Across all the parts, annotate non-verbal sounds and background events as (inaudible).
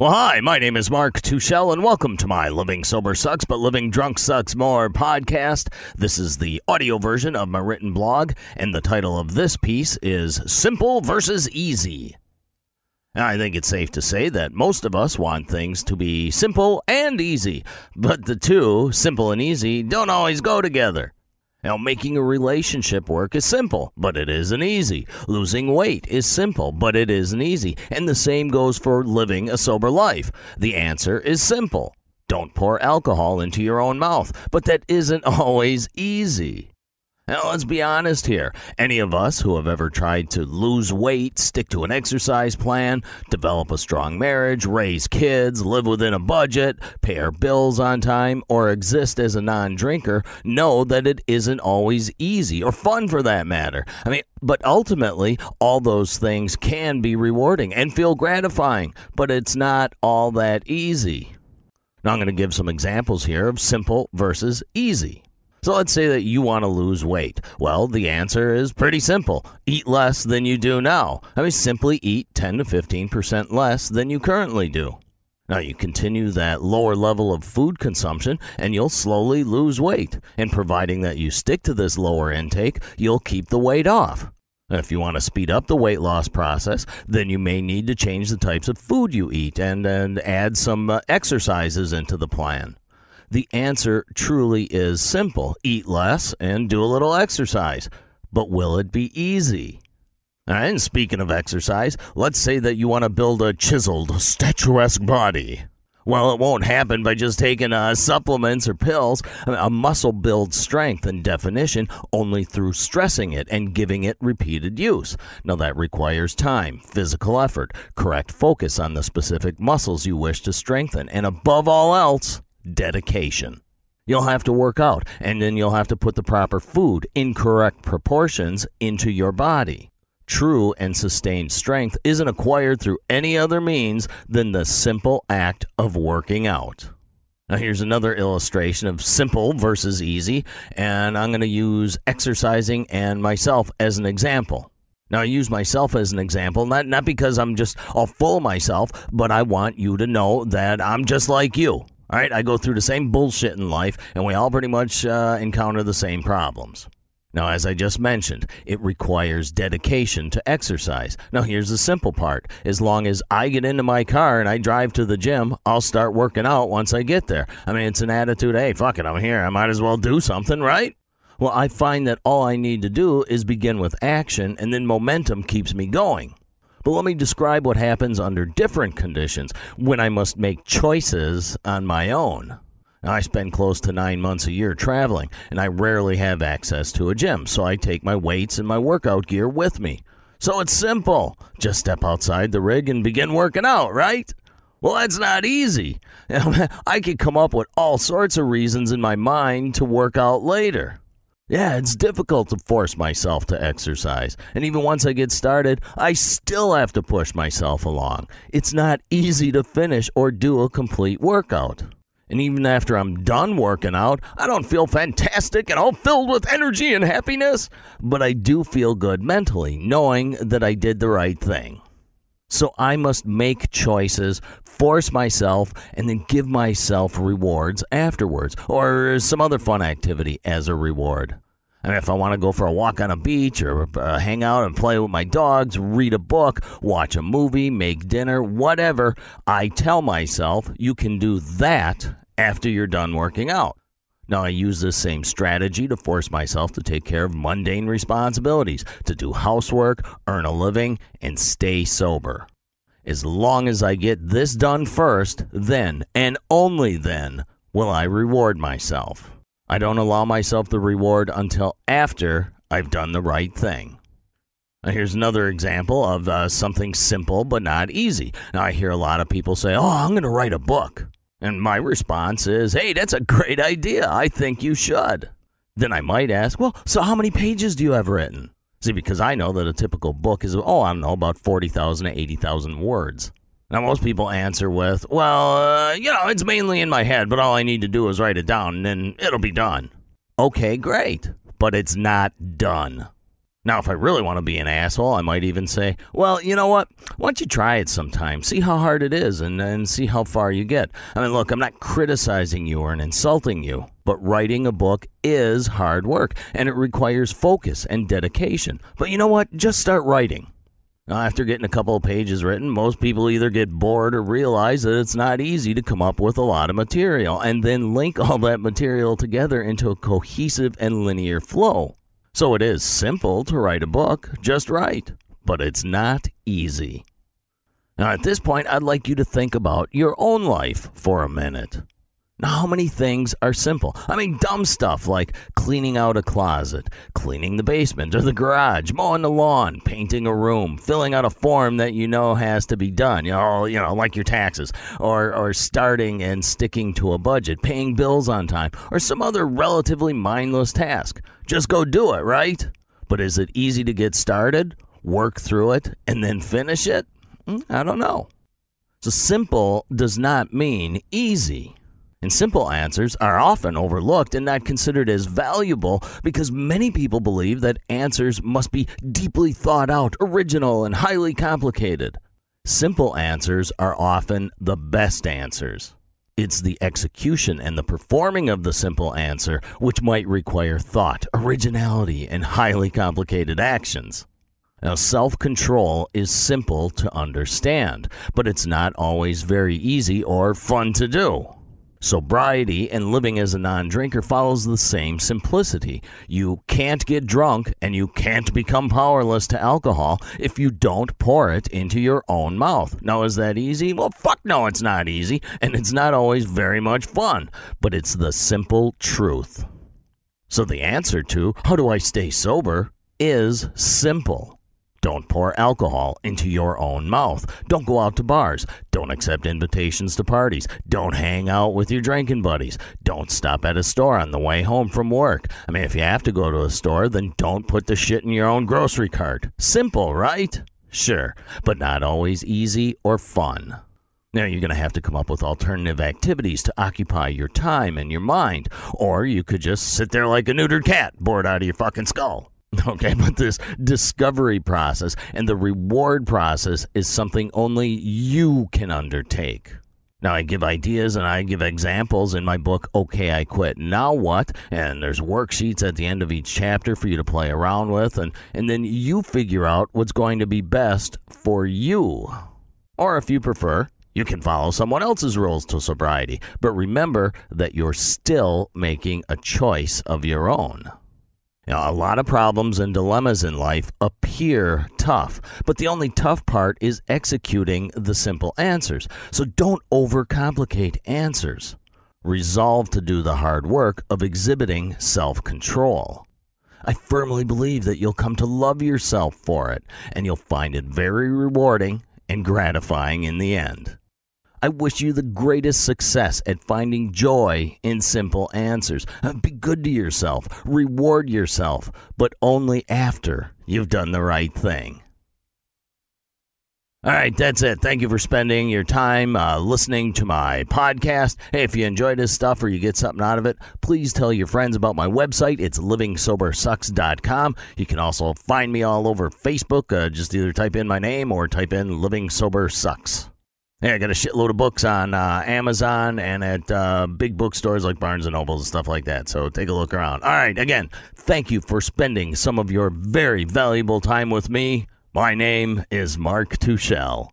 Well, hi, my name is Mark Tuchel, and welcome to my Living Sober Sucks, but Living Drunk Sucks More podcast. This is the audio version of my written blog, and the title of this piece is Simple versus Easy. I think it's safe to say that most of us want things to be simple and easy, but the two, simple and easy, don't always go together. Now, making a relationship work is simple, but it isn't easy. Losing weight is simple, but it isn't easy. And the same goes for living a sober life. The answer is simple. Don't pour alcohol into your own mouth, but that isn't (laughs) always easy. Now, let's be honest here. Any of us who have ever tried to lose weight, stick to an exercise plan, develop a strong marriage, raise kids, live within a budget, pay our bills on time, or exist as a non drinker know that it isn't always easy or fun for that matter. I mean, but ultimately, all those things can be rewarding and feel gratifying, but it's not all that easy. Now, I'm going to give some examples here of simple versus easy. So let's say that you want to lose weight. Well, the answer is pretty simple eat less than you do now. I mean, simply eat 10 to 15% less than you currently do. Now, you continue that lower level of food consumption and you'll slowly lose weight. And providing that you stick to this lower intake, you'll keep the weight off. If you want to speed up the weight loss process, then you may need to change the types of food you eat and, and add some uh, exercises into the plan. The answer truly is simple eat less and do a little exercise. But will it be easy? And speaking of exercise, let's say that you want to build a chiseled, statuesque body. Well, it won't happen by just taking uh, supplements or pills. I mean, a muscle builds strength and definition only through stressing it and giving it repeated use. Now, that requires time, physical effort, correct focus on the specific muscles you wish to strengthen, and above all else, dedication. You'll have to work out, and then you'll have to put the proper food in correct proportions into your body. True and sustained strength isn't acquired through any other means than the simple act of working out. Now, here's another illustration of simple versus easy, and I'm going to use exercising and myself as an example. Now, I use myself as an example, not, not because I'm just all full myself, but I want you to know that I'm just like you. All right, I go through the same bullshit in life, and we all pretty much uh, encounter the same problems. Now, as I just mentioned, it requires dedication to exercise. Now, here's the simple part. As long as I get into my car and I drive to the gym, I'll start working out once I get there. I mean, it's an attitude hey, fuck it, I'm here. I might as well do something, right? Well, I find that all I need to do is begin with action, and then momentum keeps me going. But let me describe what happens under different conditions when I must make choices on my own. Now, I spend close to nine months a year traveling, and I rarely have access to a gym, so I take my weights and my workout gear with me. So it's simple. Just step outside the rig and begin working out, right? Well, that's not easy. (laughs) I could come up with all sorts of reasons in my mind to work out later. Yeah, it's difficult to force myself to exercise. And even once I get started, I still have to push myself along. It's not easy to finish or do a complete workout. And even after I'm done working out, I don't feel fantastic and all filled with energy and happiness, but I do feel good mentally, knowing that I did the right thing. So I must make choices, force myself, and then give myself rewards afterwards, or some other fun activity as a reward. I mean, if I want to go for a walk on a beach or uh, hang out and play with my dogs, read a book, watch a movie, make dinner, whatever, I tell myself you can do that after you're done working out. Now, I use this same strategy to force myself to take care of mundane responsibilities, to do housework, earn a living, and stay sober. As long as I get this done first, then and only then will I reward myself. I don't allow myself the reward until after I've done the right thing. Now, here's another example of uh, something simple but not easy. Now, I hear a lot of people say, Oh, I'm going to write a book. And my response is, Hey, that's a great idea. I think you should. Then I might ask, Well, so how many pages do you have written? See, because I know that a typical book is, oh, I don't know, about 40,000 to 80,000 words. Now, most people answer with, well, uh, you know, it's mainly in my head, but all I need to do is write it down and then it'll be done. Okay, great, but it's not done. Now, if I really want to be an asshole, I might even say, well, you know what? Why don't you try it sometime? See how hard it is and, and see how far you get. I mean, look, I'm not criticizing you or insulting you, but writing a book is hard work and it requires focus and dedication. But you know what? Just start writing. Now, after getting a couple of pages written, most people either get bored or realize that it's not easy to come up with a lot of material and then link all that material together into a cohesive and linear flow. So it is simple to write a book, just write, but it's not easy. Now, at this point, I'd like you to think about your own life for a minute. Now, how many things are simple? I mean, dumb stuff like cleaning out a closet, cleaning the basement or the garage, mowing the lawn, painting a room, filling out a form that you know has to be done, you know, you know, like your taxes, or, or starting and sticking to a budget, paying bills on time, or some other relatively mindless task. Just go do it, right? But is it easy to get started, work through it, and then finish it? Hmm, I don't know. So simple does not mean easy. And simple answers are often overlooked and not considered as valuable because many people believe that answers must be deeply thought out, original, and highly complicated. Simple answers are often the best answers. It's the execution and the performing of the simple answer which might require thought, originality, and highly complicated actions. Now, self control is simple to understand, but it's not always very easy or fun to do. Sobriety and living as a non drinker follows the same simplicity. You can't get drunk and you can't become powerless to alcohol if you don't pour it into your own mouth. Now, is that easy? Well, fuck no, it's not easy, and it's not always very much fun, but it's the simple truth. So, the answer to how do I stay sober is simple. Don't pour alcohol into your own mouth. Don't go out to bars. Don't accept invitations to parties. Don't hang out with your drinking buddies. Don't stop at a store on the way home from work. I mean, if you have to go to a store, then don't put the shit in your own grocery cart. Simple, right? Sure, but not always easy or fun. Now, you're going to have to come up with alternative activities to occupy your time and your mind, or you could just sit there like a neutered cat, bored out of your fucking skull. (laughs) Okay, but this discovery process and the reward process is something only you can undertake. Now, I give ideas and I give examples in my book, Okay, I Quit. Now what? And there's worksheets at the end of each chapter for you to play around with, and, and then you figure out what's going to be best for you. Or if you prefer, you can follow someone else's rules to sobriety, but remember that you're still making a choice of your own. Now, a lot of problems and dilemmas in life appear tough, but the only tough part is executing the simple answers. So don't overcomplicate answers. Resolve to do the hard work of exhibiting self control. I firmly believe that you'll come to love yourself for it, and you'll find it very rewarding and gratifying in the end. I wish you the greatest success at finding joy in simple answers. Uh, be good to yourself, reward yourself, but only after you've done the right thing. All right, that's it. Thank you for spending your time uh, listening to my podcast. Hey, if you enjoy this stuff or you get something out of it, please tell your friends about my website. It's livingsobersucks.com. You can also find me all over Facebook. Uh, just either type in my name or type in Living Sober Sucks. Hey, I got a shitload of books on uh, Amazon and at uh, big bookstores like Barnes and Nobles and stuff like that. So take a look around. All right, again, thank you for spending some of your very valuable time with me. My name is Mark Tuchel.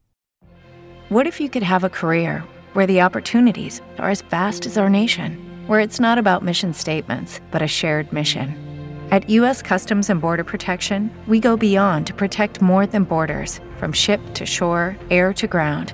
What if you could have a career where the opportunities are as vast as our nation, where it's not about mission statements, but a shared mission? At U.S. Customs and Border Protection, we go beyond to protect more than borders from ship to shore, air to ground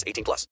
18 plus.